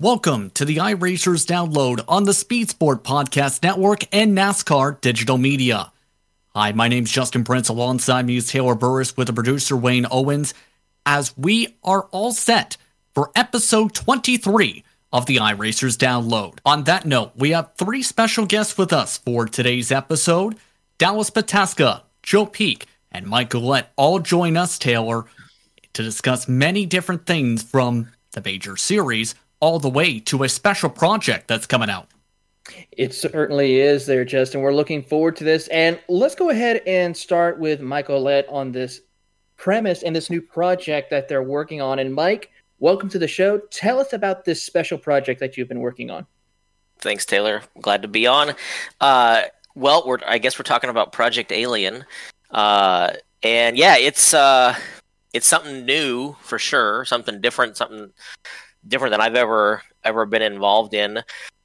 Welcome to the iRacers download on the Speed Sport Podcast Network and NASCAR Digital Media. Hi, my name's Justin Prince alongside me is Taylor Burris with the producer Wayne Owens as we are all set for episode 23 of the iRacers download. On that note, we have three special guests with us for today's episode. Dallas Pataska, Joe Peak, and Mike Ouellette all join us, Taylor, to discuss many different things from the major series all the way to a special project that's coming out. It certainly is there, Justin. We're looking forward to this. And let's go ahead and start with Mike Ouellette on this premise and this new project that they're working on. And Mike, welcome to the show. Tell us about this special project that you've been working on. Thanks, Taylor. Glad to be on. Uh, well, we're, I guess we're talking about Project Alien. Uh, and yeah, it's uh, it's something new for sure, something different, something different than I've ever ever been involved in.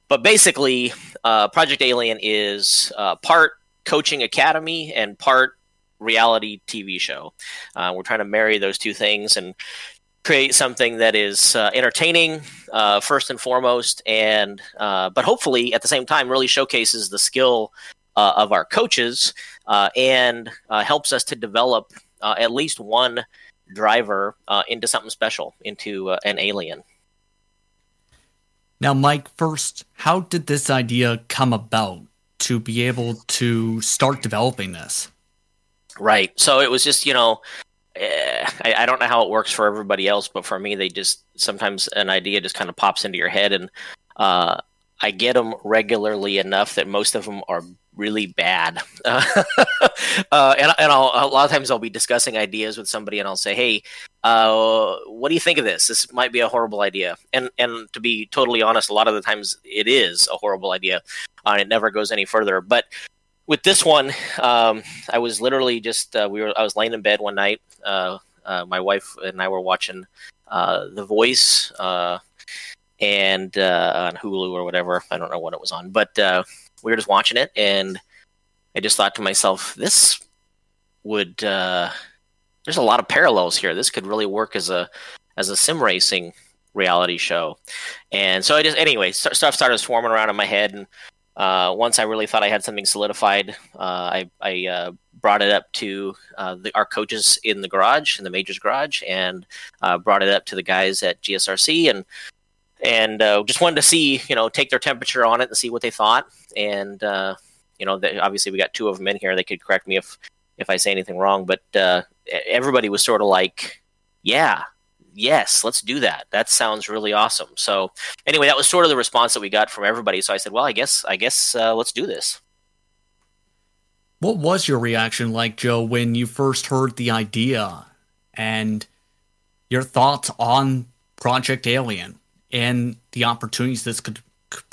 But basically, uh, Project Alien is uh, part coaching academy and part reality TV show. Uh, we're trying to marry those two things and create something that is uh, entertaining uh, first and foremost, and uh, but hopefully at the same time really showcases the skill of our coaches and helps us to develop at least one driver into something special, into an alien. Now, Mike, first, how did this idea come about to be able to start developing this? Right. So it was just, you know, eh, I, I, don't know how it works for everybody else, but for me, they just sometimes an idea just kind of pops into your head, and uh, I get them regularly enough that most of them are really bad. Uh, and a lot of times I'll be discussing ideas with somebody, and I'll say, "Hey, uh, what do you think of this? This might be a horrible idea." And and to be totally honest, a lot of the times it is a horrible idea, uh, and it never goes any further. But with this one, um, I was literally just uh, we were I was laying in bed one night. Uh, my wife and I were watching The Voice and on Hulu or whatever. I don't know what it was on, but we were just watching it, and I just thought to myself, this would. Uh, there's a lot of parallels here. This could really work as a as a sim racing reality show. And so I just anyway stuff started swarming around in my head, and uh, once I really thought I had something solidified, uh, I, I uh, brought it up to uh, the, our coaches in the garage, in the majors garage, and uh, brought it up to the guys at GSRC, and and uh, just wanted to see, you know, take their temperature on it and see what they thought. And uh, you know, they, obviously we got two of them in here. They could correct me if if I say anything wrong, but uh, everybody was sort of like, "Yeah, yes, let's do that. That sounds really awesome." So anyway, that was sort of the response that we got from everybody. So I said, "Well, I guess I guess uh, let's do this." What was your reaction like, Joe, when you first heard the idea and your thoughts on Project Alien? And the opportunities this could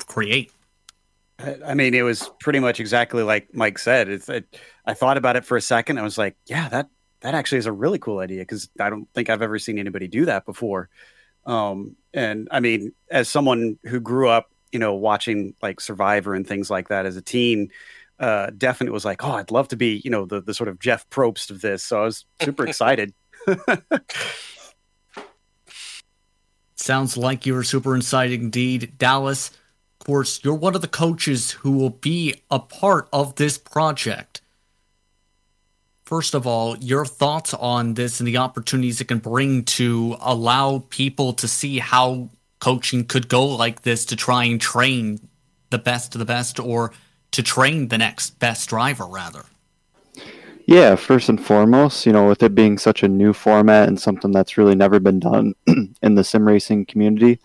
create. I mean, it was pretty much exactly like Mike said. It's, it, I thought about it for a second. I was like, yeah, that that actually is a really cool idea because I don't think I've ever seen anybody do that before. Um, and I mean, as someone who grew up, you know, watching like Survivor and things like that as a teen, uh, definitely was like, oh, I'd love to be, you know, the the sort of Jeff Probst of this. So I was super excited. Sounds like you're super excited indeed. Dallas, of course, you're one of the coaches who will be a part of this project. First of all, your thoughts on this and the opportunities it can bring to allow people to see how coaching could go like this to try and train the best of the best or to train the next best driver, rather. Yeah, first and foremost, you know, with it being such a new format and something that's really never been done in the sim racing community,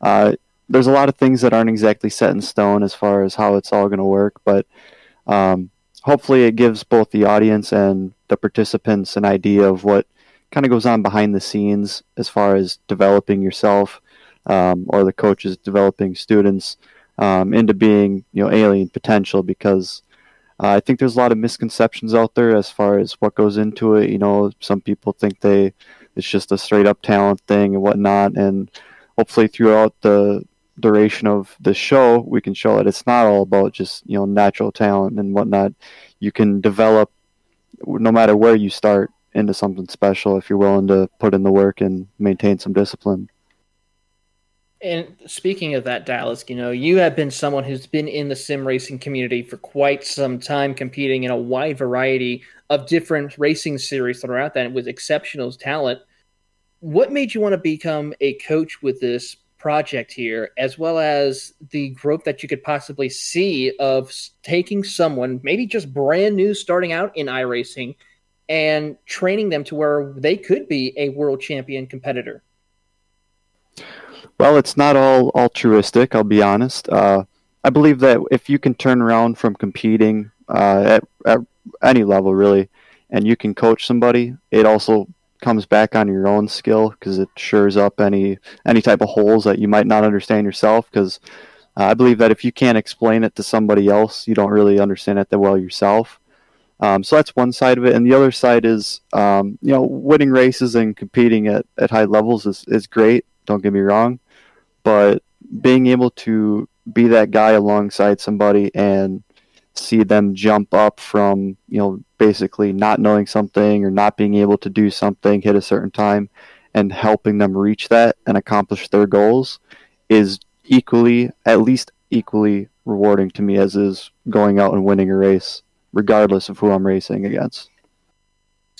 uh, there's a lot of things that aren't exactly set in stone as far as how it's all going to work. But um, hopefully, it gives both the audience and the participants an idea of what kind of goes on behind the scenes as far as developing yourself um, or the coaches developing students um, into being, you know, alien potential because uh, I think there's a lot of misconceptions out there as far as what goes into it. You know, some people think they it's just a straight up talent thing and whatnot, and hopefully throughout the duration of the show, we can show that it's not all about just you know natural talent and whatnot. You can develop no matter where you start into something special if you're willing to put in the work and maintain some discipline. And speaking of that, Dallas, you know, you have been someone who's been in the sim racing community for quite some time, competing in a wide variety of different racing series throughout that with exceptional talent. What made you want to become a coach with this project here, as well as the growth that you could possibly see of taking someone, maybe just brand new, starting out in iRacing, and training them to where they could be a world champion competitor? Well, it's not all altruistic, I'll be honest. Uh, I believe that if you can turn around from competing uh, at, at any level, really, and you can coach somebody, it also comes back on your own skill because it shores up any any type of holes that you might not understand yourself. Because uh, I believe that if you can't explain it to somebody else, you don't really understand it that well yourself. Um, so that's one side of it, and the other side is, um, you know, winning races and competing at, at high levels is, is great. Don't get me wrong, but being able to be that guy alongside somebody and see them jump up from you know basically not knowing something or not being able to do something hit a certain time and helping them reach that and accomplish their goals is equally at least equally rewarding to me as is going out and winning a race regardless of who I'm racing against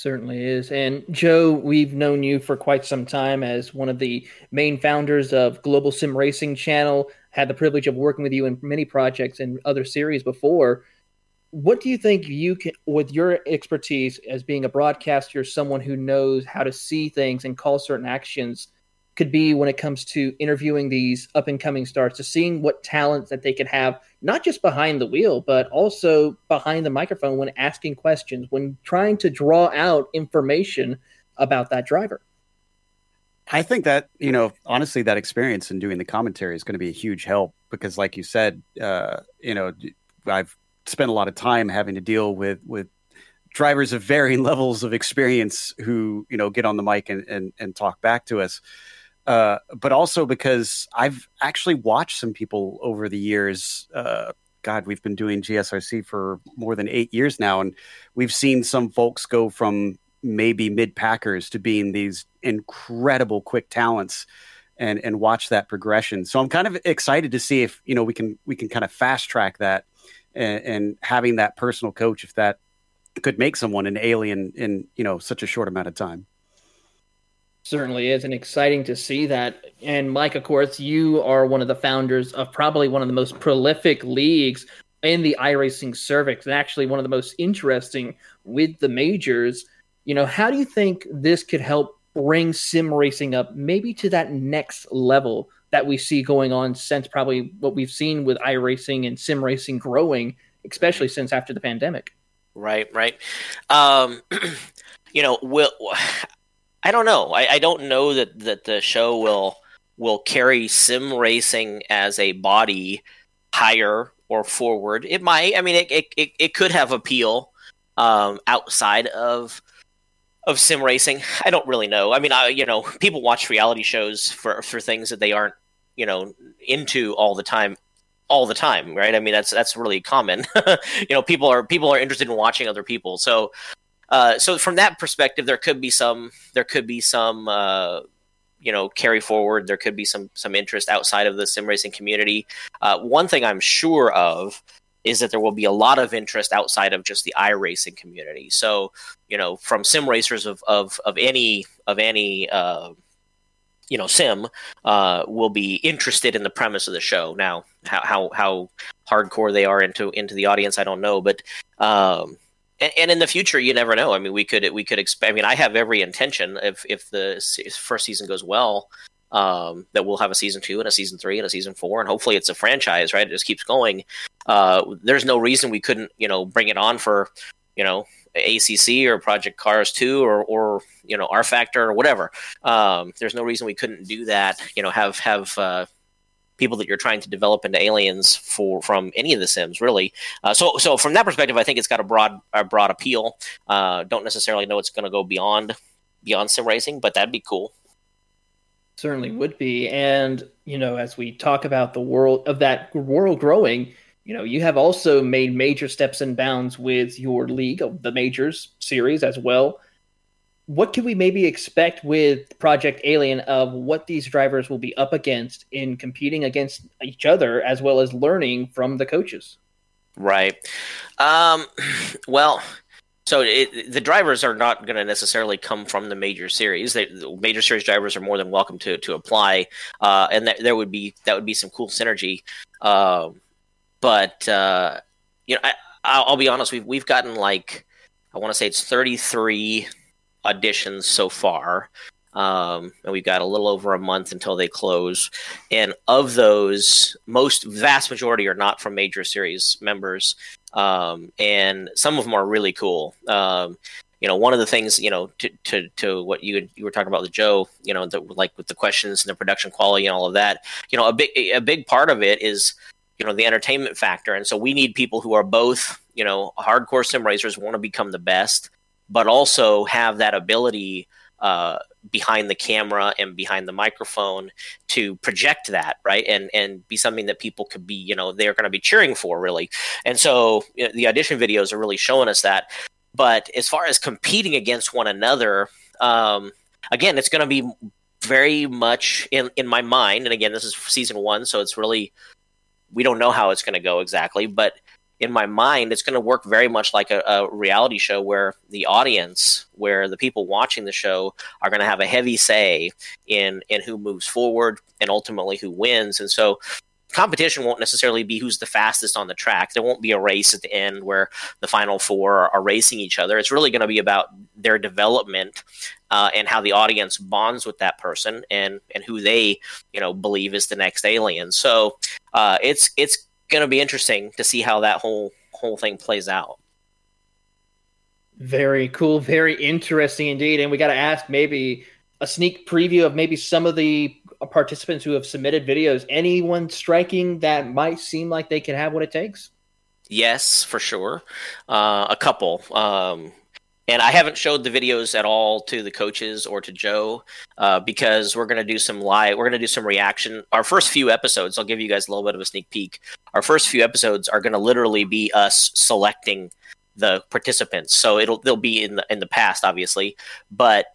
Certainly is. And Joe, we've known you for quite some time as one of the main founders of Global Sim Racing Channel. Had the privilege of working with you in many projects and other series before. What do you think you can, with your expertise as being a broadcaster, someone who knows how to see things and call certain actions, could be when it comes to interviewing these up and coming stars, to seeing what talents that they could have, not just behind the wheel, but also behind the microphone when asking questions, when trying to draw out information about that driver. I think that, you know, honestly, that experience in doing the commentary is going to be a huge help because, like you said, uh, you know, I've spent a lot of time having to deal with, with, drivers of varying levels of experience who you know get on the mic and, and, and talk back to us uh, but also because I've actually watched some people over the years. Uh, God, we've been doing GSRC for more than eight years now, and we've seen some folks go from maybe mid packers to being these incredible quick talents and and watch that progression. So I'm kind of excited to see if you know we can we can kind of fast track that and, and having that personal coach if that could make someone an alien in you know such a short amount of time. Certainly is, and exciting to see that. And Mike, of course, you are one of the founders of probably one of the most prolific leagues in the iRacing service, and actually one of the most interesting with the majors. You know, how do you think this could help bring sim racing up maybe to that next level that we see going on since probably what we've seen with iRacing and sim racing growing, especially since after the pandemic? Right, right. Um, you know, will I don't know. I, I don't know that that the show will will carry sim racing as a body higher or forward. It might. I mean, it it, it, it could have appeal um, outside of of sim racing. I don't really know. I mean, I you know, people watch reality shows for for things that they aren't you know into all the time all the time right i mean that's that's really common you know people are people are interested in watching other people so uh, so from that perspective, there could be some there could be some uh, you know carry forward. There could be some some interest outside of the sim racing community. Uh, one thing I'm sure of is that there will be a lot of interest outside of just the iRacing community. So you know from sim racers of of, of any of any uh, you know sim uh, will be interested in the premise of the show. Now, how how, how hardcore they are into into the audience, I don't know, but um, and, and, in the future, you never know. I mean, we could we could expect. I mean, I have every intention if if the first season goes well, um, that we'll have a season two and a season three and a season four, and hopefully it's a franchise, right? It just keeps going. Uh, there's no reason we couldn't, you know, bring it on for, you know, ACC or Project Cars two or or you know rFactor or whatever. Um, there's no reason we couldn't do that. You know, have have uh, people that you're trying to develop into aliens for from any of the Sims, really. Uh, so, so from that perspective, I think it's got a broad, a broad appeal. Uh, don't necessarily know it's going to go beyond beyond sim racing, but that'd be cool. Certainly would be, and you know, as we talk about the world of that world growing, you know, you have also made major steps and bounds with your league of the majors series as well what can we maybe expect with Project Alien of what these drivers will be up against in competing against each other as well as learning from the coaches? Right. Um, well, so it, the drivers are not going to necessarily come from the major series. They, the major series drivers are more than welcome to to apply, uh, and that there would be that would be some cool synergy. Uh, but uh, you know, I, I'll, be honest. We've we've gotten like I want to say it's thirty three auditions so far. Um, and we've got a little over a month until they close. And of those, most vast majority are not from major series members, um, and some of them are really cool. Um, you know, one of the things, you know, to to, to what you you were talking about with Joe, you know, the, like with the questions and the production quality and all of that. You know, a big a big part of it is you know the entertainment factor, and so we need people who are both you know hardcore sim racers want to become the best, but also have that ability uh, behind the camera and behind the microphone to project that right? And and be something that people could be you know they're going to be cheering for really. And so you know, the audition videos are really showing us that. But as far as competing against one another um, again it's going to be very much in in my mind. And again this is season one so it's really we don't know how it's going to go exactly. But in my mind, it's going to work very much like a, a, reality show where the audience, where the people watching the show, are going to have a heavy say in in who moves forward and ultimately who wins. And so, competition won't necessarily be who's the fastest on the track. There won't be a race at the end where the final four are, are racing each other. It's really going to be about their development uh, and how the audience bonds with that person and and who they you know believe is the next alien. So uh, it's it's going to be interesting to see how that whole whole thing plays out. Very cool, very interesting indeed. And we got to ask maybe a sneak preview of maybe some of the participants who have submitted videos. Anyone striking that might seem like they can have what it takes? Yes, for sure. Uh, a couple. Um, and I haven't showed the videos at all to the coaches or to Joe uh, because we're going to do some live. We're going to do some reaction. Our first few episodes, I'll give you guys a little bit of a sneak peek. Our first few episodes are going to literally be us selecting the participants. So it'll they'll be in the in the past, obviously, but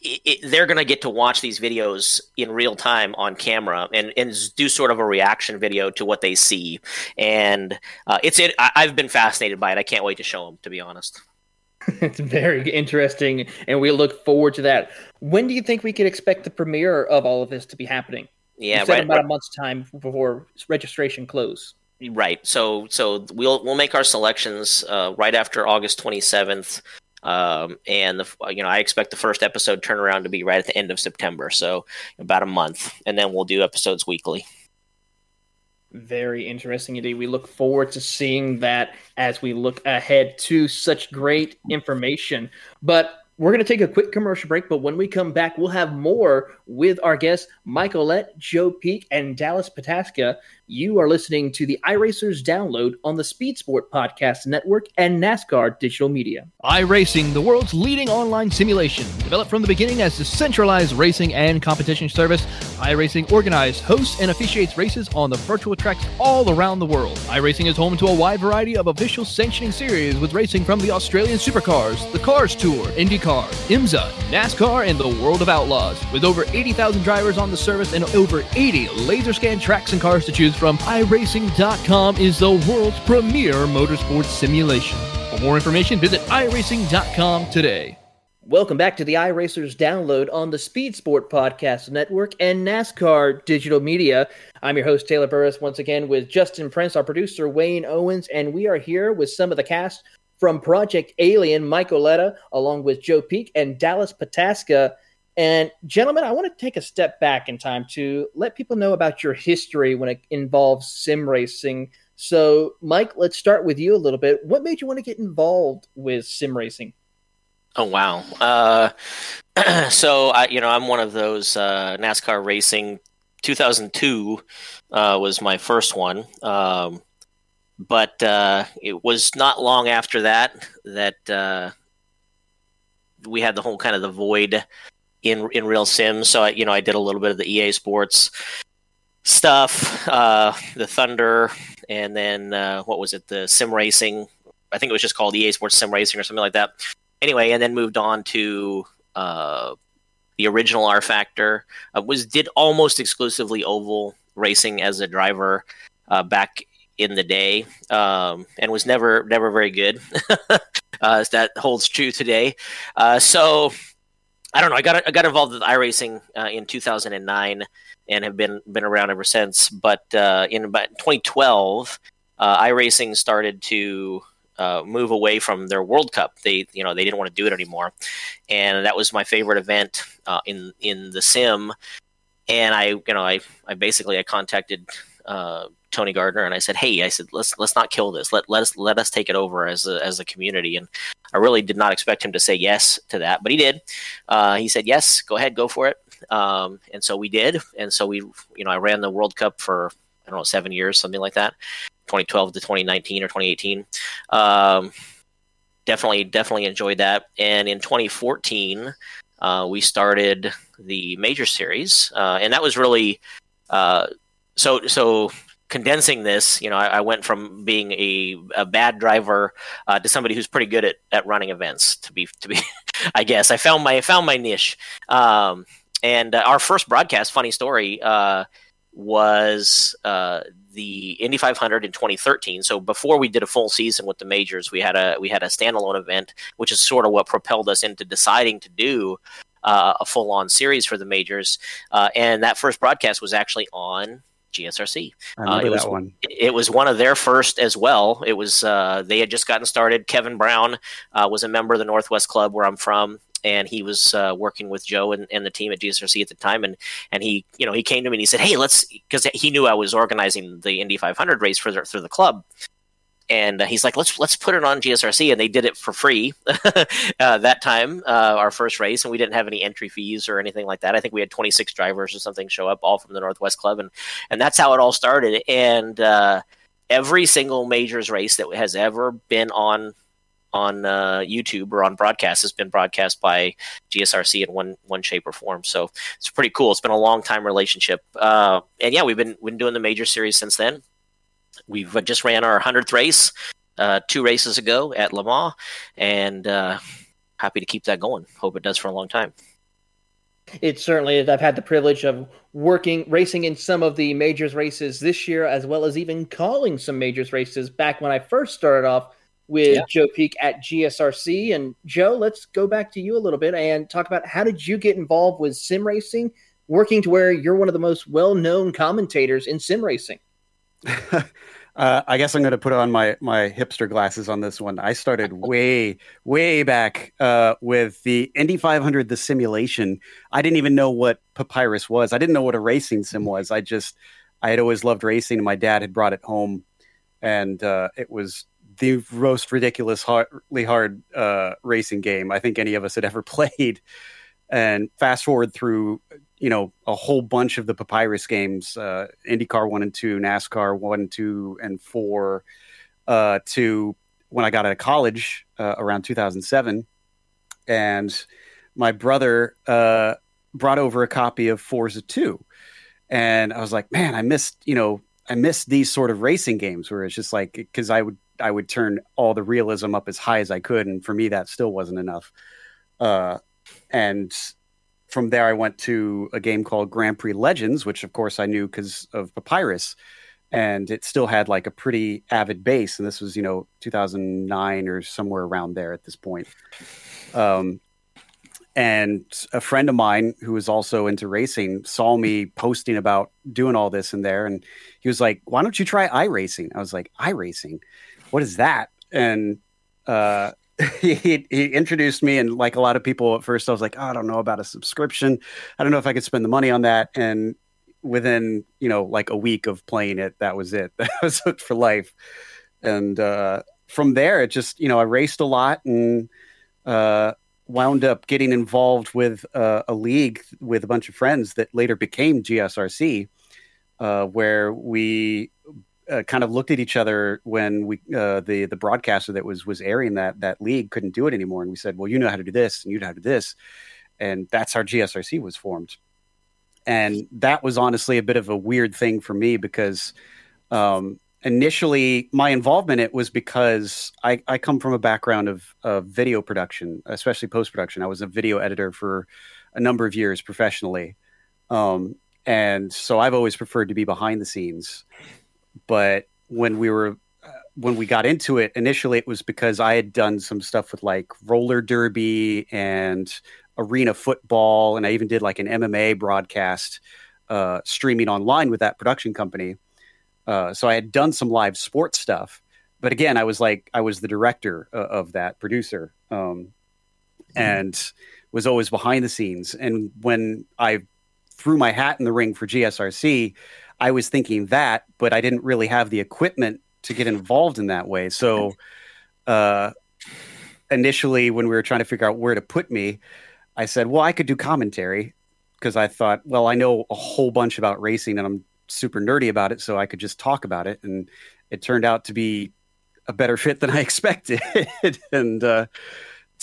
it, it, they're going to get to watch these videos in real time on camera and, and do sort of a reaction video to what they see. And uh, it's it. I, I've been fascinated by it. I can't wait to show them. To be honest. it's very interesting, and we look forward to that. When do you think we could expect the premiere of all of this to be happening? Yeah, you said right, about right. a month's time before registration close. Right. So so we'll we'll make our selections uh, right after August twenty seventh. Um, and the, you know, I expect the first episode turnaround to be right at the end of September, so about a month, and then we'll do episodes weekly. Very interesting indeed. We look forward to seeing that as we look ahead to such great information. But we're going to take a quick commercial break, but when we come back, we'll have more with our guests, Mike Ouellette, Joe Peak, and Dallas Pataska. You are listening to the iRacers download on the Speed Sport Podcast Network and NASCAR Digital Media. iRacing, the world's leading online simulation. Developed from the beginning as a centralized racing and competition service, iRacing organizes, hosts, and officiates races on the virtual tracks all around the world. iRacing is home to a wide variety of official sanctioning series with racing from the Australian Supercars, the Cars Tour, IndyCar, IMSA, NASCAR, and the World of Outlaws. With over 80,000 drivers on the service and over 80 laser scan tracks and cars to choose from iRacing.com is the world's premier motorsports simulation. For more information, visit iRacing.com today. Welcome back to the iRacers download on the Speed Sport Podcast Network and NASCAR Digital Media. I'm your host, Taylor Burris, once again with Justin Prince, our producer, Wayne Owens, and we are here with some of the cast from Project Alien, Mike Ouellette, along with Joe Peak and Dallas Pataska. And gentlemen, I want to take a step back in time to let people know about your history when it involves sim racing. So, Mike, let's start with you a little bit. What made you want to get involved with sim racing? Oh wow! Uh, so I, you know, I'm one of those uh, NASCAR racing. 2002 uh, was my first one, um, but uh, it was not long after that that uh, we had the whole kind of the void in in real sims. So I, you know, I did a little bit of the EA Sports stuff, uh, the Thunder, and then uh, what was it, the sim racing? I think it was just called EA Sports Sim Racing or something like that. anyway, and then moved on to uh, the original rFactor. Uh, was did almost exclusively oval racing as a driver uh, back in the day, um, and was never never very good. uh, that holds true today. Uh, so I don't know. I got I got involved with iRacing uh, in 2009 and have been been around ever since. But uh, in about 2012, uh, iRacing started to uh, move away from their World Cup. They you know they didn't want to do it anymore, and that was my favorite event uh, in in the sim. And I you know I I basically I contacted uh, Tony Gardner and I said, "Hey, I said let's let's not kill this. Let let us let us take it over as a, as a community." And I really did not expect him to say yes to that, but he did. Uh, he said, "Yes, go ahead, go for it." Um, and so we did. And so we, you know, I ran the World Cup for I don't know seven years, something like that, 2012 to 2019 or 2018. Um, definitely, definitely enjoyed that. And in 2014, uh, we started the major series, uh, and that was really uh, so so condensing this, you know, I, I, went from being a, a bad driver uh, to somebody who's pretty good at, at running events. To be to be, I guess I found my found my niche. Um, and uh, our first broadcast, funny story, uh, was uh, the Indy 500 in 2013. So before we did a full season with the majors, we had a we had a standalone event, which is sort of what propelled us into deciding to do uh, a full on series for the majors. Uh, and that first broadcast was actually on GSRC. Uh, it was, one. It was one of their first as well. It was uh, they had just gotten started. Kevin Brown uh, was a member of the Northwest Club where I'm from, and he was uh, working with Joe and, and, the team at GSRC at the time. And and he you know he came to me and he said, "Hey, let's," because he knew I was organizing the Indy 500 race for the, through the club and uh, he's like, let's let's put it on GSRC, and they did it for free uh, that time, uh, our first race, and we didn't have any entry fees or anything like that. I think we had 26 drivers or something show up, all from the Northwest Club, and and that's how it all started. And uh, every single majors race that has ever been on on uh, YouTube or on broadcast has been broadcast by GSRC in one one shape or form. So it's pretty cool. It's been a long time relationship, uh, and yeah, we've been been doing the major series since then We've uh, just ran our 100th race uh, two races ago at Le Mans, and uh, happy to keep that going. Hope it does for a long time. It certainly is. I've had the privilege of working, racing in some of the majors races this year, as well as even calling some majors races back when I first started off with yeah. Joe Peak at GSRC. And Joe, let's go back to you a little bit and talk about how did you get involved with sim racing, working to where you're one of the most well known commentators in sim racing. Uh, I guess I'm going to put on my my hipster glasses on this one. I started way way back uh, with the Indy 500, the simulation. I didn't even know what Papyrus was. I didn't know what a racing sim was. I just I had always loved racing, and my dad had brought it home, and uh, it was the most ridiculously hard uh, racing game I think any of us had ever played. And fast forward through you know a whole bunch of the papyrus games uh indycar 1 and 2 nascar 1 2 and 4 uh to when i got out of college uh, around 2007 and my brother uh brought over a copy of forza 2 and i was like man i missed you know i missed these sort of racing games where it's just like because i would i would turn all the realism up as high as i could and for me that still wasn't enough. Uh and from there, I went to a game called Grand Prix Legends, which of course I knew because of Papyrus, and it still had like a pretty avid base. And this was, you know, 2009 or somewhere around there at this point. Um, and a friend of mine who was also into racing saw me posting about doing all this in there, and he was like, "Why don't you try iRacing?" I was like, "iRacing, what is that?" And uh, he, he introduced me and like a lot of people at first i was like oh, i don't know about a subscription. I don't know if i could spend the money on that. And within you know like a week of playing it that was it. That was it for life. And uh, from there it just you know i raced a lot and uh, wound up getting involved with uh, a league with a bunch of friends that later became gsrc uh, where we uh, kind of looked at each other when we uh, the the broadcaster that was was airing that that league couldn't do it anymore, and we said, "Well, you know how to do this, and you know how to do this," and that's how GSRC was formed. And that was honestly a bit of a weird thing for me because, um, initially my involvement in it was because I, I come from a background of, of video production, especially post production. I was a video editor for a number of years professionally. Um, and so I've always preferred to be behind the scenes. But when we were uh, when we got into it initially, it was because I had done some stuff with like roller derby and arena football, and I even did like an MMA broadcast uh, streaming online with that production company. Uh, so I had done some live sports stuff, but again, I was like I was the director of, of that producer, um, mm-hmm. and was always behind the scenes. And when I threw my hat in the ring for GSRC, I was thinking that, but I didn't really have the equipment to get involved in that way. So, uh, initially, when we were trying to figure out where to put me, I said, well, I could do commentary because I thought, well, I know a whole bunch about racing and I'm super nerdy about it, so I could just talk about it. And it turned out to be a better fit than I expected. and, uh,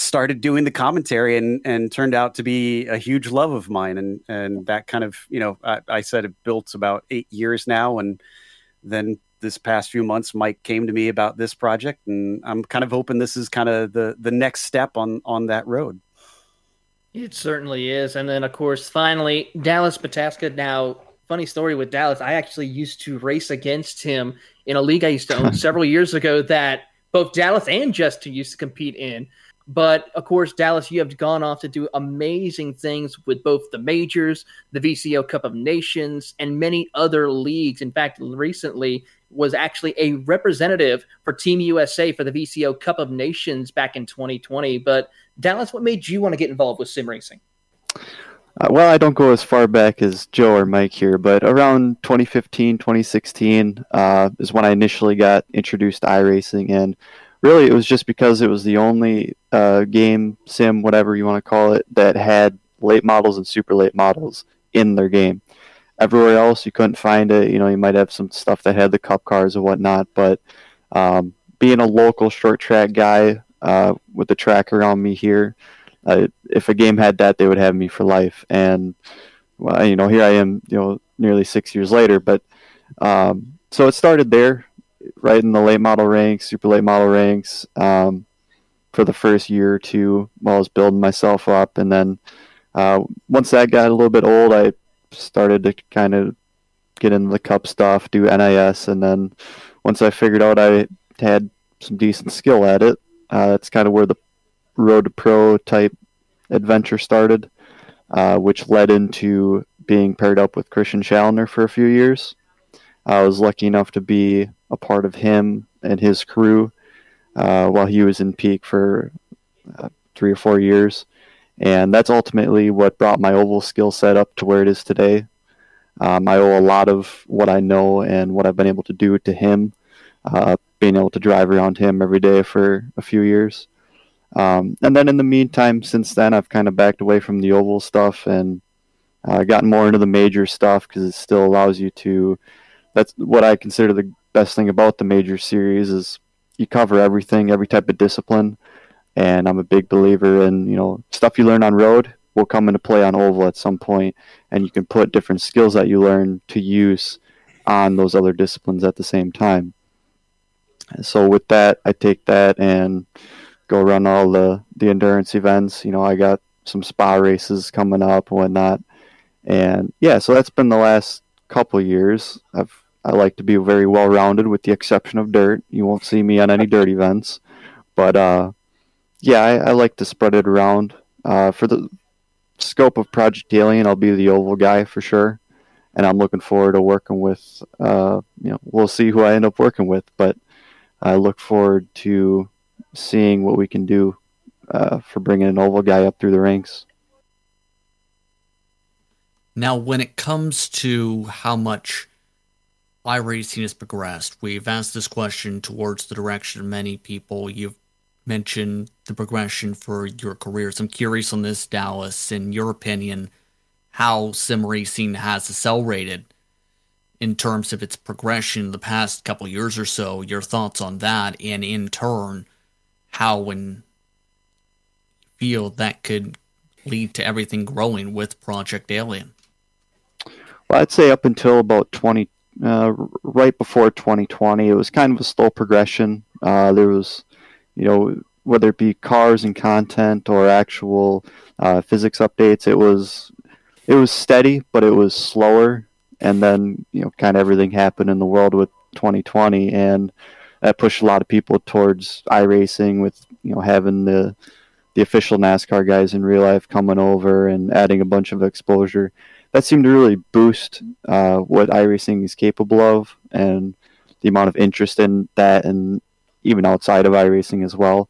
started doing the commentary and and turned out to be a huge love of mine. And and that kind of you know I, I, said it built about eight years now. And then this past few months mike came to me about this project. And i'm kind of hoping this is kind of the the next step on on that road. It certainly is. And then of course finally dallas Pataska. Now funny story with dallas. I actually used to race against him in a league i used to own several years ago that both dallas and justin used to compete in but of course, Dallas, you have gone off to do amazing things with both the majors, the VCO Cup of Nations, and many other leagues. In fact, recently was actually a representative for Team USA for the VCO Cup of Nations back in 2020. But Dallas, what made you want to get involved with sim racing? Uh, well, I don't go as far back as Joe or Mike here, but around 2015, 2016 uh, is when I initially got introduced to iRacing. And really it was just because it was the only uh, game sim whatever you want to call it that had late models and super late models in their game. Everywhere else you couldn't find it. You know you might have some stuff that had the cup cars and whatnot but um, being a local short track guy uh, with the track around me here uh, if a game had that they would have me for life. And well, you know here i am you know nearly six years later but um, so it started there right in the late model ranks, super late model ranks um, for the first year or two while I was building myself up. And then uh, once that got a little bit old, I started to kind of get into the cup stuff, do NIS. And then once I figured out I had some decent skill at it, uh, that's kind of where the road to pro type adventure started, uh, which led into being paired up with Christian Challoner for a few years. I was lucky enough to be a part of him and his crew uh, while he was in peak for uh, three or four years. And that's ultimately what brought my oval skill set up to where it is today. Um, I owe a lot of what I know and what I've been able to do to him, uh, being able to drive around him every day for a few years. Um, and then in the meantime, since then, I've kind of backed away from the oval stuff and uh, gotten more into the major stuff because it still allows you to. That's what I consider the best thing about the major series is you cover everything, every type of discipline, and I'm a big believer in you know stuff you learn on road will come into play on oval at some point, and you can put different skills that you learn to use on those other disciplines at the same time. so with that, I take that and go run all the the endurance events. You know, I got some spa races coming up and whatnot, and yeah, so that's been the last couple years. I've I like to be very well rounded, with the exception of dirt. You won't see me on any dirt events, but uh, yeah, I, I, like to spread it around. Uh, for the scope of Project Alien, I'll be the oval guy for sure, and I'm looking forward to working with. Uh, you know, we'll see who I end up working with, but I look forward to seeing what we can do uh, for bringing an oval guy up through the ranks. Now, when it comes to how much iRacing has progressed. We've asked this question towards the direction of many people. You've mentioned the progression for your careers. I'm curious on this, Dallas, in your opinion, how sim racing has accelerated in terms of its progression in the past couple years or so. Your thoughts on that, and in turn, how and feel that could lead to everything growing with Project Alien. Well, I'd say up until about 20 uh, right before 2020. It was kind of a slow progression. Uh, there was, you know, whether it be cars and content or actual uh, physics updates, it was it was steady, but it was slower. And then you know, kind of everything happened in the world with 2020, and that pushed a lot of people towards iRacing with you know having the the official NASCAR guys in real life coming over and adding a bunch of exposure. That seemed to really boost uh, what iRacing is capable of and the amount of interest in that, and even outside of iRacing as well.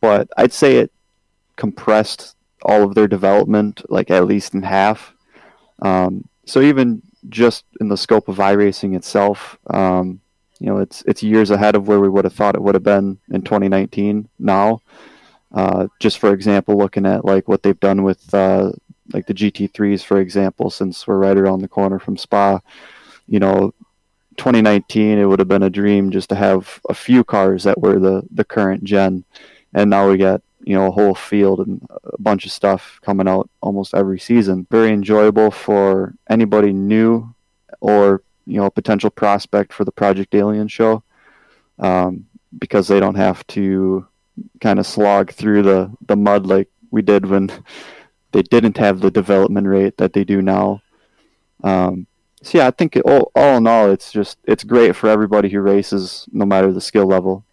But I'd say it compressed all of their development like at least in half. Um, so even just in the scope of iRacing itself, um, you know, it's it's years ahead of where we would have thought it would have been in 2019 now. Uh, just for example, looking at like what they've done with uh, like the GT3s, for example, since we're right around the corner from Spa, you know, 2019 it would have been a dream just to have a few cars that were the the current gen, and now we got you know a whole field and a bunch of stuff coming out almost every season. Very enjoyable for anybody new or you know a potential prospect for the Project Alien show um, because they don't have to kind of slog through the, the mud like we did when they didn't have the development rate that they do now. Um, so yeah, I think all, all in all, it's just it's great for everybody who races, no matter the skill level.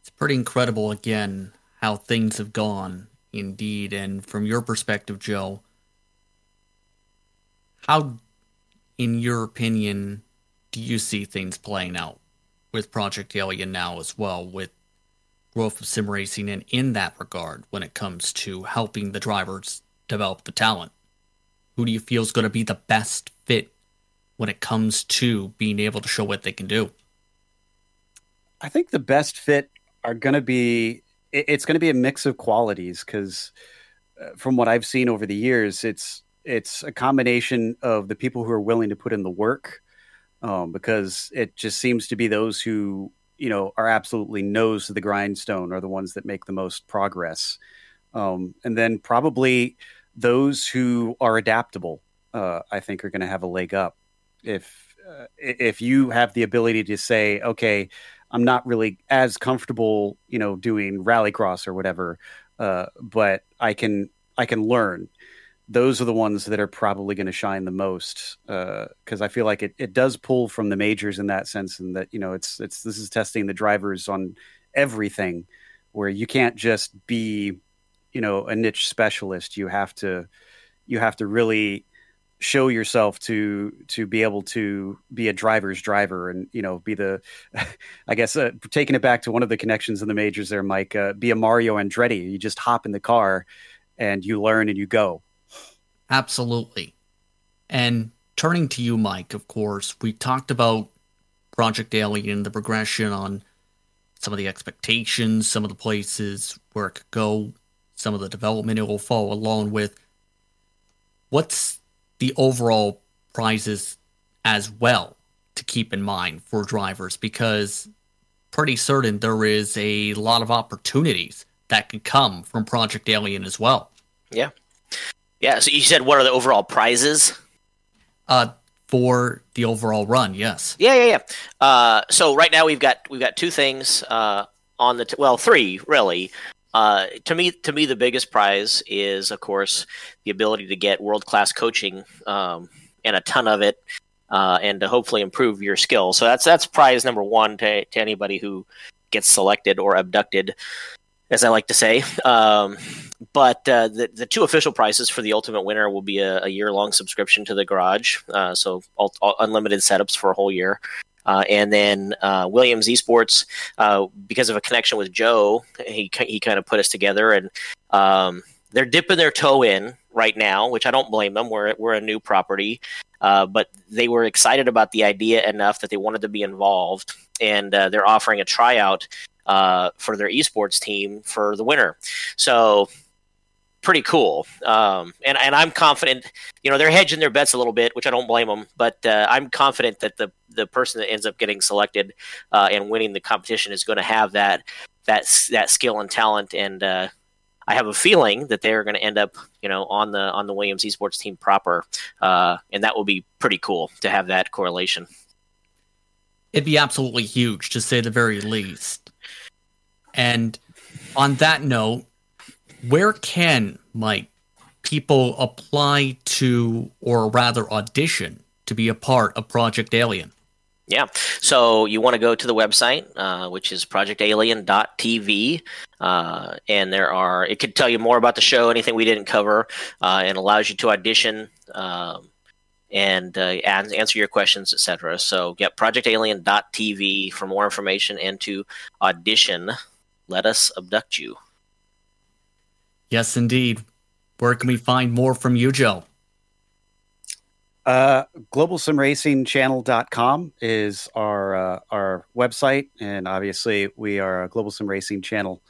It's pretty incredible, again, how things have gone, indeed. And from your perspective, Joe, how, in your opinion, do you see things playing out? with Project Alien now as well, with growth of sim racing, and in that regard, when it comes to helping the drivers develop the talent, who do you feel is going to be the best fit when it comes to being able to show what they can do? I think the best fit are going to be it's going to be a mix of qualities because uh, from what I've seen over the years, it's it's a combination of the people who are willing to put in the work um, because it just seems to be those who you know are absolutely nose to the grindstone are the ones that make the most progress, um, and then probably those who are adaptable. Uh, I think are going to have a leg up if uh, if you have the ability to say, okay, I'm not really as comfortable, you know, doing rallycross or whatever, uh, but I can I can learn those are the ones that are probably going to shine the most because uh, I feel like it, it does pull from the majors in that sense, and that you know it's it's this is testing the drivers on everything, where you can't just be you know a niche specialist. You have to you have to really show yourself to to be able to be a driver's driver and you know be the i guess uh, taking it back to one of the connections in the majors there mike uh, be a mario andretti you just hop in the car and you learn and you go Absolutely. And turning to you, Mike, of course, we talked about Project Alien, the progression on some of the expectations, some of the places where it could go, some of the development it will follow along with. What's the overall prizes as well to keep in mind for drivers? Because pretty certain there is a lot of opportunities that can come from Project Alien as well. Yeah. Yeah. So you said what are the overall prizes? Uh, for the overall run, yes. Yeah, yeah, yeah. Uh, so right now we've got we've got two things uh, on the t- well, three really. Uh, to me, to me, the biggest prize is, of course, the ability to get world class coaching um, and a ton of it, uh, and to hopefully improve your skill. So that's that's prize number one to, to anybody who gets selected or abducted as I like to say. Um, but uh, the the two official prices for the ultimate winner will be a, a year long subscription to the garage, uh, so all, all unlimited setups for a whole year. Uh, and then uh, Williams Esports, uh, because of a connection with Joe, he he kind of put us together, and um, they're dipping their toe in right now, which I don't blame them. We're we're a new property, uh, but they were excited about the idea enough that they wanted to be involved, and they're offering a tryout uh, for their esports team for the winter. So pretty cool. Um, and and I'm confident. You know, they're hedging their bets a little bit, which I don't blame them. But uh, I'm confident that the the person that ends up getting selected uh, and winning the competition is going to have that that that skill and talent. And uh, I have a feeling that they're going to end up, you know, on the on the Williams Esports team proper, uh, and that will be pretty cool to have that correlation. It'd be absolutely huge, to say the very least. And on that note, where can Mike people apply to, or rather audition to be a part of Project Alien? Yeah. So you want to go to the website, uh, which is projectalien.tv. Uh, and there are, it could tell you more about the show, anything we didn't cover, uh, and allows you to audition um, and uh, answer your questions, etc. So, yep, projectalien.tv for more information and to audition. Let us abduct you. Yes, indeed. Where can we find more from you, Joe? Uh, globalsimracingchannel.com is our uh, our website, and obviously we are a Global Sim Racing channel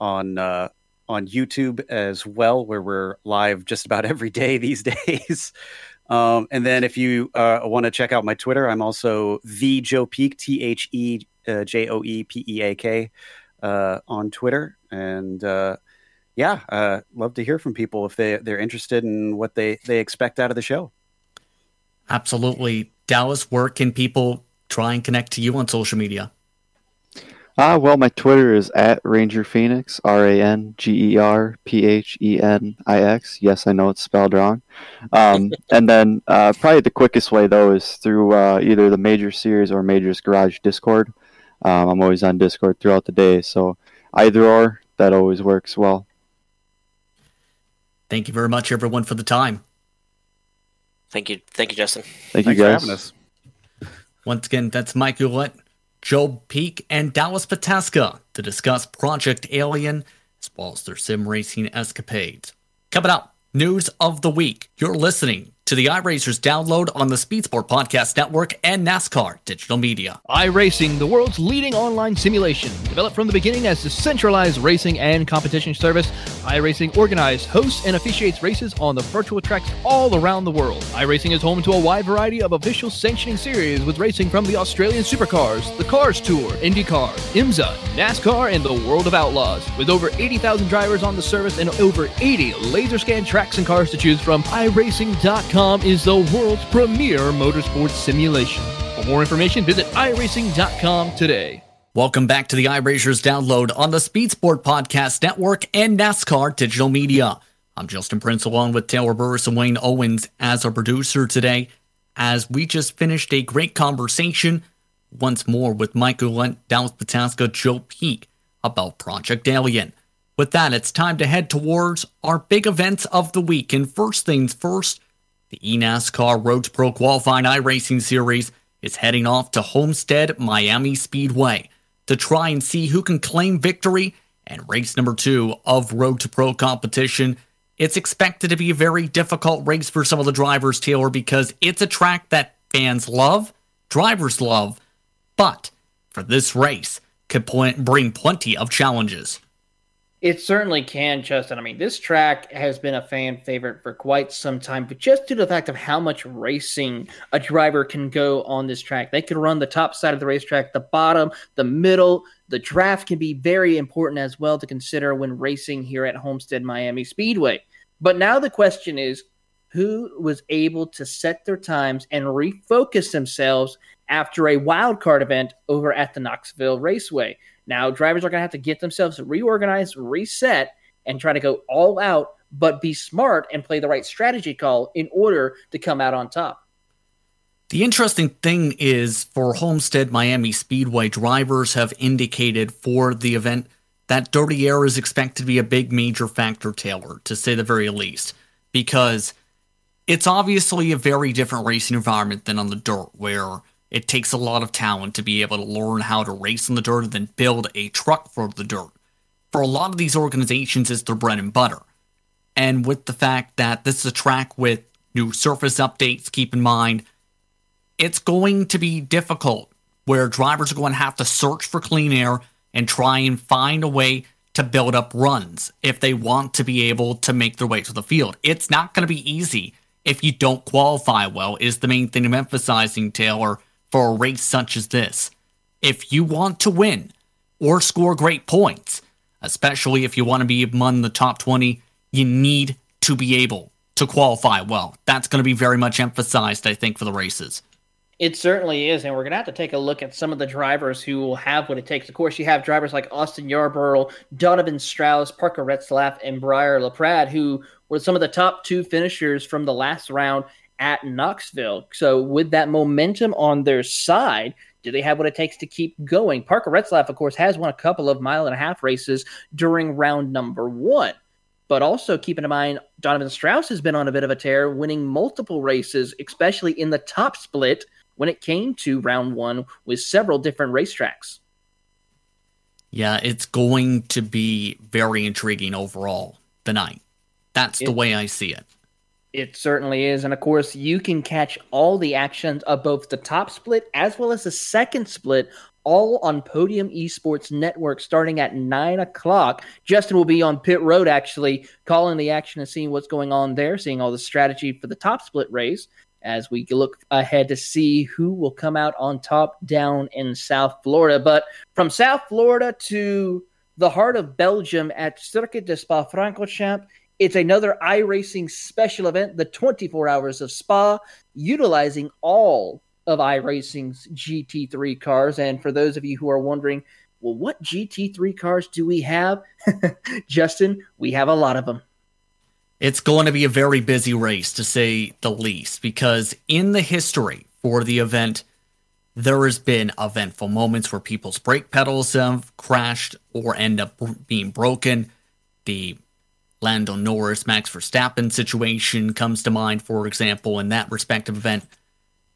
on uh, on YouTube as well, where we're live just about every day these days. um, and then if you uh, want to check out my Twitter, I'm also the Joe Peak T H E uh, J O E P E A K uh, on Twitter, and uh, yeah, uh, love to hear from people if they they're interested in what they they expect out of the show. Absolutely. Dallas, where can people try and connect to you on social media? Uh, well, my Twitter is at Ranger Phoenix, R A N G E R P H E N I X. Yes, I know it's spelled wrong. Um, and then uh, probably the quickest way, though, is through uh, either the Major Series or Majors Garage Discord. Um, I'm always on Discord throughout the day, so either or, that always works well. Thank you very much, everyone, for the time. Thank you, thank you, Justin. Thank Thanks you guys. for having us. Once again, that's Mike Ouellette, Joe Peak, and Dallas Pataska to discuss Project Alien as well as their sim racing escapades. Coming up, news of the week. You're listening to the iRacers download on the Speed Sport Podcast Network and NASCAR Digital Media. iRacing, the world's leading online simulation. Developed from the beginning as a centralized racing and competition service, iRacing organizes, hosts, and officiates races on the virtual tracks all around the world. iRacing is home to a wide variety of official sanctioning series with racing from the Australian Supercars, the Cars Tour, IndyCar, IMSA, NASCAR, and the World of Outlaws. With over 80,000 drivers on the service and over 80 laser scan tracks and cars to choose from, iRacing.com is the world's premier motorsports simulation. For more information, visit iRacing.com today. Welcome back to the iRacers download on the Speed Sport Podcast Network and NASCAR Digital Media. I'm Justin Prince along with Taylor Burris and Wayne Owens as our producer today, as we just finished a great conversation once more with Michael Ouellette, Dallas Pataska, Joe Peak about Project Alien. With that, it's time to head towards our big events of the week. And first things first, the eNASCAR Road to Pro Qualifying iRacing Series is heading off to Homestead Miami Speedway to try and see who can claim victory and race number two of Road to Pro competition. It's expected to be a very difficult race for some of the drivers, Taylor, because it's a track that fans love, drivers love, but for this race could point, bring plenty of challenges. It certainly can, Justin. I mean, this track has been a fan favorite for quite some time, but just due to the fact of how much racing a driver can go on this track, they can run the top side of the racetrack, the bottom, the middle. The draft can be very important as well to consider when racing here at Homestead Miami Speedway. But now the question is who was able to set their times and refocus themselves after a wild card event over at the Knoxville Raceway? Now, drivers are going to have to get themselves reorganized, reset, and try to go all out, but be smart and play the right strategy call in order to come out on top. The interesting thing is for Homestead Miami Speedway, drivers have indicated for the event that dirty air is expected to be a big major factor, Taylor, to say the very least, because it's obviously a very different racing environment than on the dirt, where it takes a lot of talent to be able to learn how to race in the dirt and then build a truck for the dirt. For a lot of these organizations, it's their bread and butter. And with the fact that this is a track with new surface updates, keep in mind, it's going to be difficult where drivers are going to have to search for clean air and try and find a way to build up runs if they want to be able to make their way to the field. It's not going to be easy if you don't qualify well, is the main thing I'm emphasizing, Taylor for a race such as this. If you want to win or score great points, especially if you want to be among the top 20, you need to be able to qualify well. That's going to be very much emphasized, I think, for the races. It certainly is, and we're going to have to take a look at some of the drivers who will have what it takes. Of course, you have drivers like Austin Yarborough, Donovan Strauss, Parker Retzlaff, and Briar LaPrade, who were some of the top two finishers from the last round at Knoxville. So, with that momentum on their side, do they have what it takes to keep going? Parker Retzlaff, of course, has won a couple of mile and a half races during round number one. But also keep in mind, Donovan Strauss has been on a bit of a tear, winning multiple races, especially in the top split when it came to round one with several different racetracks. Yeah, it's going to be very intriguing overall the night. That's it, the way I see it. It certainly is. And of course, you can catch all the actions of both the top split as well as the second split all on Podium Esports Network starting at 9 o'clock. Justin will be on pit road actually calling the action and seeing what's going on there, seeing all the strategy for the top split race as we look ahead to see who will come out on top down in South Florida. But from South Florida to the heart of Belgium at Circuit de Spa Francorchamps, it's another iRacing special event, the 24 Hours of Spa, utilizing all of iRacing's GT3 cars. And for those of you who are wondering, well, what GT3 cars do we have? Justin, we have a lot of them. It's going to be a very busy race, to say the least, because in the history for the event, there has been eventful moments where people's brake pedals have crashed or end up being broken. The Lando Norris, Max Verstappen situation comes to mind, for example, in that respective event.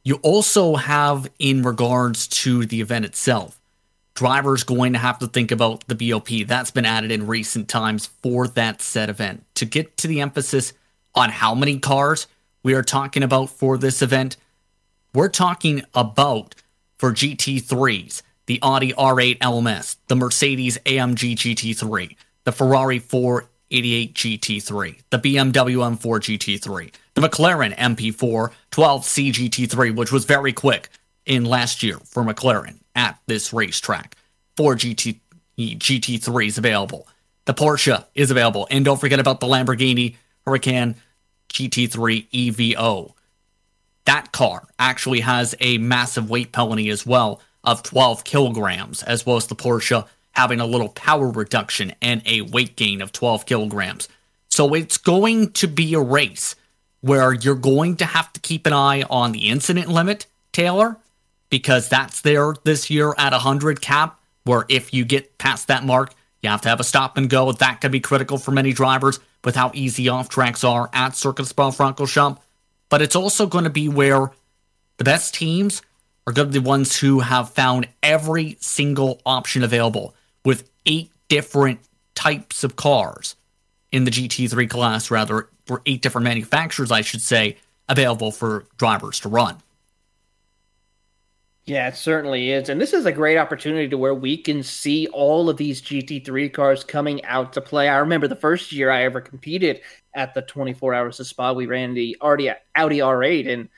You also have, in regards to the event itself, drivers going to have to think about the BOP. That's been added in recent times for that set event. To get to the emphasis on how many cars we are talking about for this event, we're talking about for GT3s, the Audi R8 LMS, the Mercedes AMG GT3, the Ferrari 488 GT3, the BMW M4 GT3, the McLaren MP4 12C GT3, which was very quick in last year for McLaren at this racetrack. Four GT GT3s available. The Porsche is available, and don't forget about the Lamborghini Huracan GT3 EVO. That car actually has a massive weight penalty as well of 12 kilograms, as well as the Porsche having a little power reduction and a weight gain of 12 kilograms. So it's going to be a race where you're going to have to keep an eye on the incident limit, Taylor, because that's there this year at 100 cap, where if you get past that mark, you have to have a stop and go. That could be critical for many drivers with how easy off tracks are at Circuit Spa Francorchamps. But it's also going to be where the best teams are going to be the ones who have found every single option available with eight different types of cars in the GT3 class, rather, for eight different manufacturers, I should say, available for drivers to run. Yeah, it certainly is. And this is a great opportunity to where we can see all of these GT3 cars coming out to play. I remember the first year I ever competed at the 24 Hours of Spa, we ran the Audi, Audi R8, and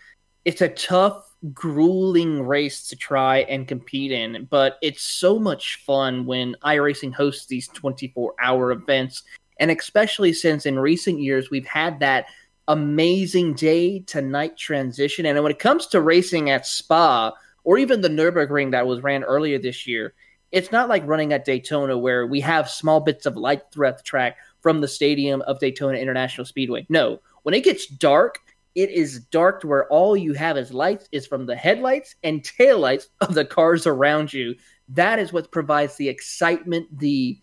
it's a tough, grueling race to try and compete in. But it's so much fun when iRacing hosts these 24 hour events. And especially since in recent years we've had that amazing day to night transition. And when it comes to racing at Spa, or even the Nürburgring that was ran earlier this year, it's not like running at Daytona where we have small bits of light throughout the track from the stadium of Daytona International Speedway. No, when it gets dark, it is dark to where all you have is lights is from the headlights and taillights of the cars around you. That is what provides the excitement, the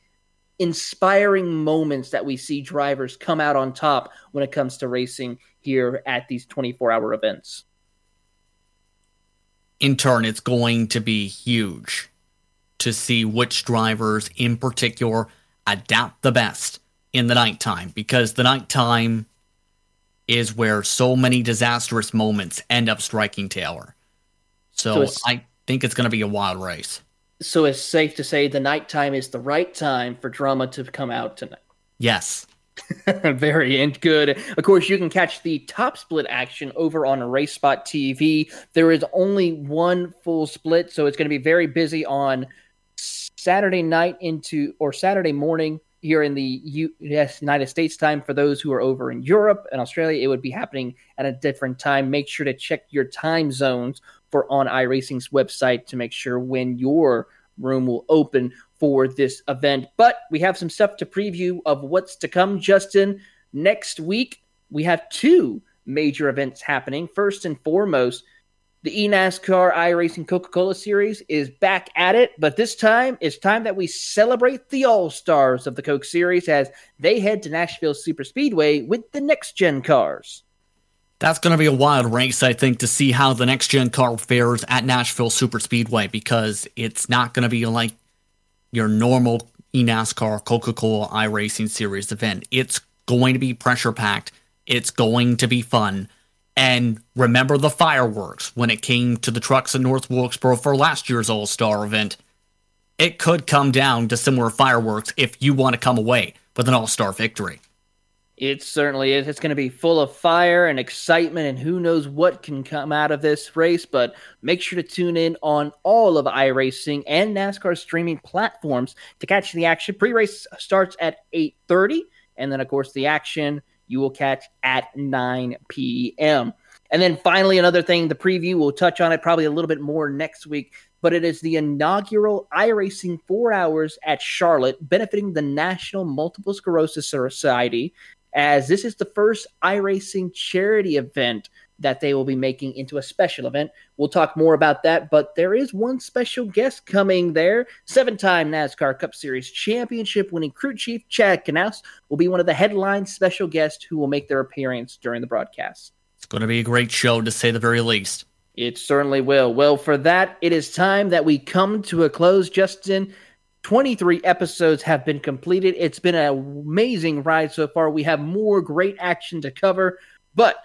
inspiring moments that we see drivers come out on top when it comes to racing here at these 24 hour events in turn, it's going to be huge to see which drivers in particular adapt the best in the nighttime because the nighttime is where so many disastrous moments end up striking Taylor. So, so I think it's going to be a wild race. So it's safe to say the nighttime is the right time for drama to come out tonight. Yes. Very and good. Of course, you can catch the top split action over on Race Spot TV. There is only one full split, so it's going to be very busy on Saturday night into or Saturday morning here in the U.S. United States time. For those who are over in Europe and Australia, it would be happening at a different time. Make sure to check your time zones for on iRacing's website to make sure when your room will open for this event. But we have some stuff to preview of what's to come, Justin. Next week, we have two major events happening. First and foremost, the eNASCAR iRacing Coca Cola Series is back at it, but this time it's time that we celebrate the All Stars of the Coke Series as they head to Nashville Super Speedway with the next gen cars. That's going to be a wild race, I think, to see how the next gen car fares at Nashville Super Speedway because it's not going to be like your normal eNASCAR Coca Cola iRacing Series event. It's going to be pressure packed, it's going to be fun and remember the fireworks when it came to the trucks in North Wilkesboro for last year's All Star event. It could come down to similar fireworks if you want to come away with an All Star victory. It certainly is. It's going to be full of fire and excitement, and who knows what can come out of this race. But make sure to tune in on all of iRacing and NASCAR streaming platforms to catch the action. Pre-race starts at 8:30, and then of course the action you will catch at 9 p.m. And then finally, another thing, the preview, we'll touch on it probably a little bit more next week, but it is the inaugural iRacing four hours at Charlotte, benefiting the National Multiple Sclerosis Society, as this is the first iRacing charity event that they will be making into a special event. We'll talk more about that, but there is one special guest coming there. Seven time NASCAR Cup Series championship winning crew chief Chad Knaus will be one of the headline special guests who will make their appearance during the broadcast. It's going to be a great show, to say the very least. It certainly will. Well, for that, it is time that we come to a close, Justin. 23 episodes have been completed. It's been an amazing ride so far. We have more great action to cover, but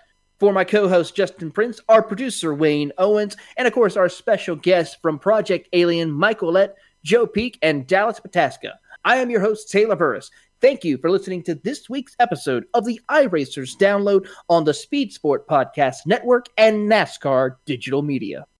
for my co host Justin Prince, our producer Wayne Owens, and of course our special guests from Project Alien, Michael Ouellette, Joe Peak, and Dallas Pataska. I am your host, Taylor Burris. Thank you for listening to this week's episode of the iRacers download on the Speed Sport Podcast Network and NASCAR Digital Media.